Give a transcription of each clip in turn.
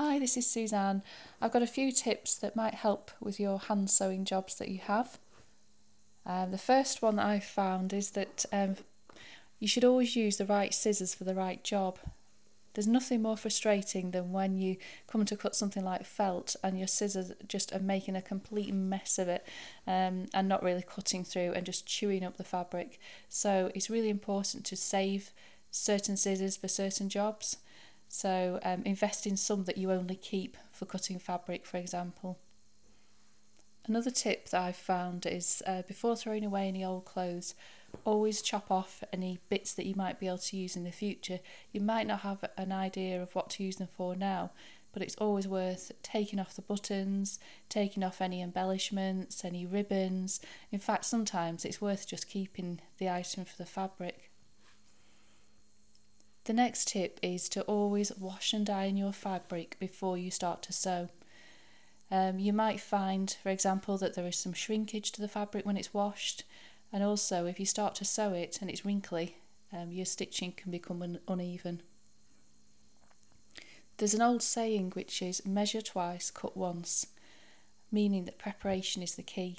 Hi, this is Suzanne. I've got a few tips that might help with your hand sewing jobs that you have. Um, the first one that I've found is that um, you should always use the right scissors for the right job. There's nothing more frustrating than when you come to cut something like felt and your scissors just are making a complete mess of it um, and not really cutting through and just chewing up the fabric. So it's really important to save certain scissors for certain jobs. So um, invest in some that you only keep for cutting fabric, for example. Another tip that I've found is uh, before throwing away any old clothes, always chop off any bits that you might be able to use in the future. You might not have an idea of what to use them for now, but it's always worth taking off the buttons, taking off any embellishments, any ribbons. In fact, sometimes it's worth just keeping the item for the fabric. The next tip is to always wash and iron your fabric before you start to sew. Um, you might find, for example, that there is some shrinkage to the fabric when it's washed, and also if you start to sew it and it's wrinkly, um, your stitching can become un uneven. There's an old saying which is measure twice, cut once, meaning that preparation is the key.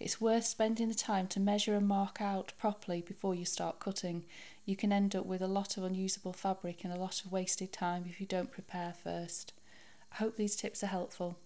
It's worth spending the time to measure and mark out properly before you start cutting. You can end up with a lot of unusable fabric and a lot of wasted time if you don't prepare first. I hope these tips are helpful.